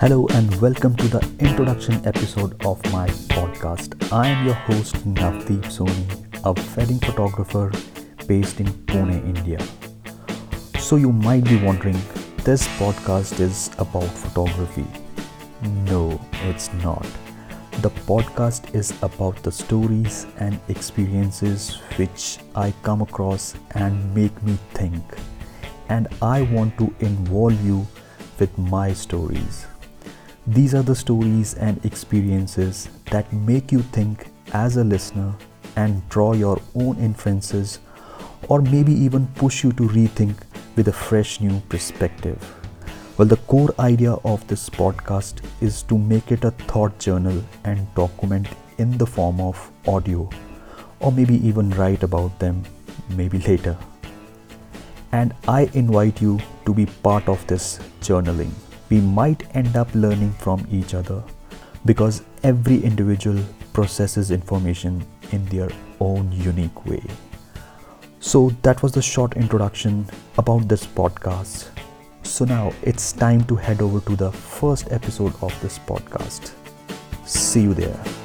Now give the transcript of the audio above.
Hello and welcome to the introduction episode of my podcast. I am your host Navdeep Soni, a wedding photographer based in Pune, India. So you might be wondering, this podcast is about photography. No, it's not. The podcast is about the stories and experiences which I come across and make me think. And I want to involve you with my stories. These are the stories and experiences that make you think as a listener and draw your own inferences, or maybe even push you to rethink with a fresh new perspective. Well, the core idea of this podcast is to make it a thought journal and document in the form of audio, or maybe even write about them maybe later. And I invite you to be part of this journaling we might end up learning from each other because every individual processes information in their own unique way. So, that was the short introduction about this podcast. So, now it's time to head over to the first episode of this podcast. See you there.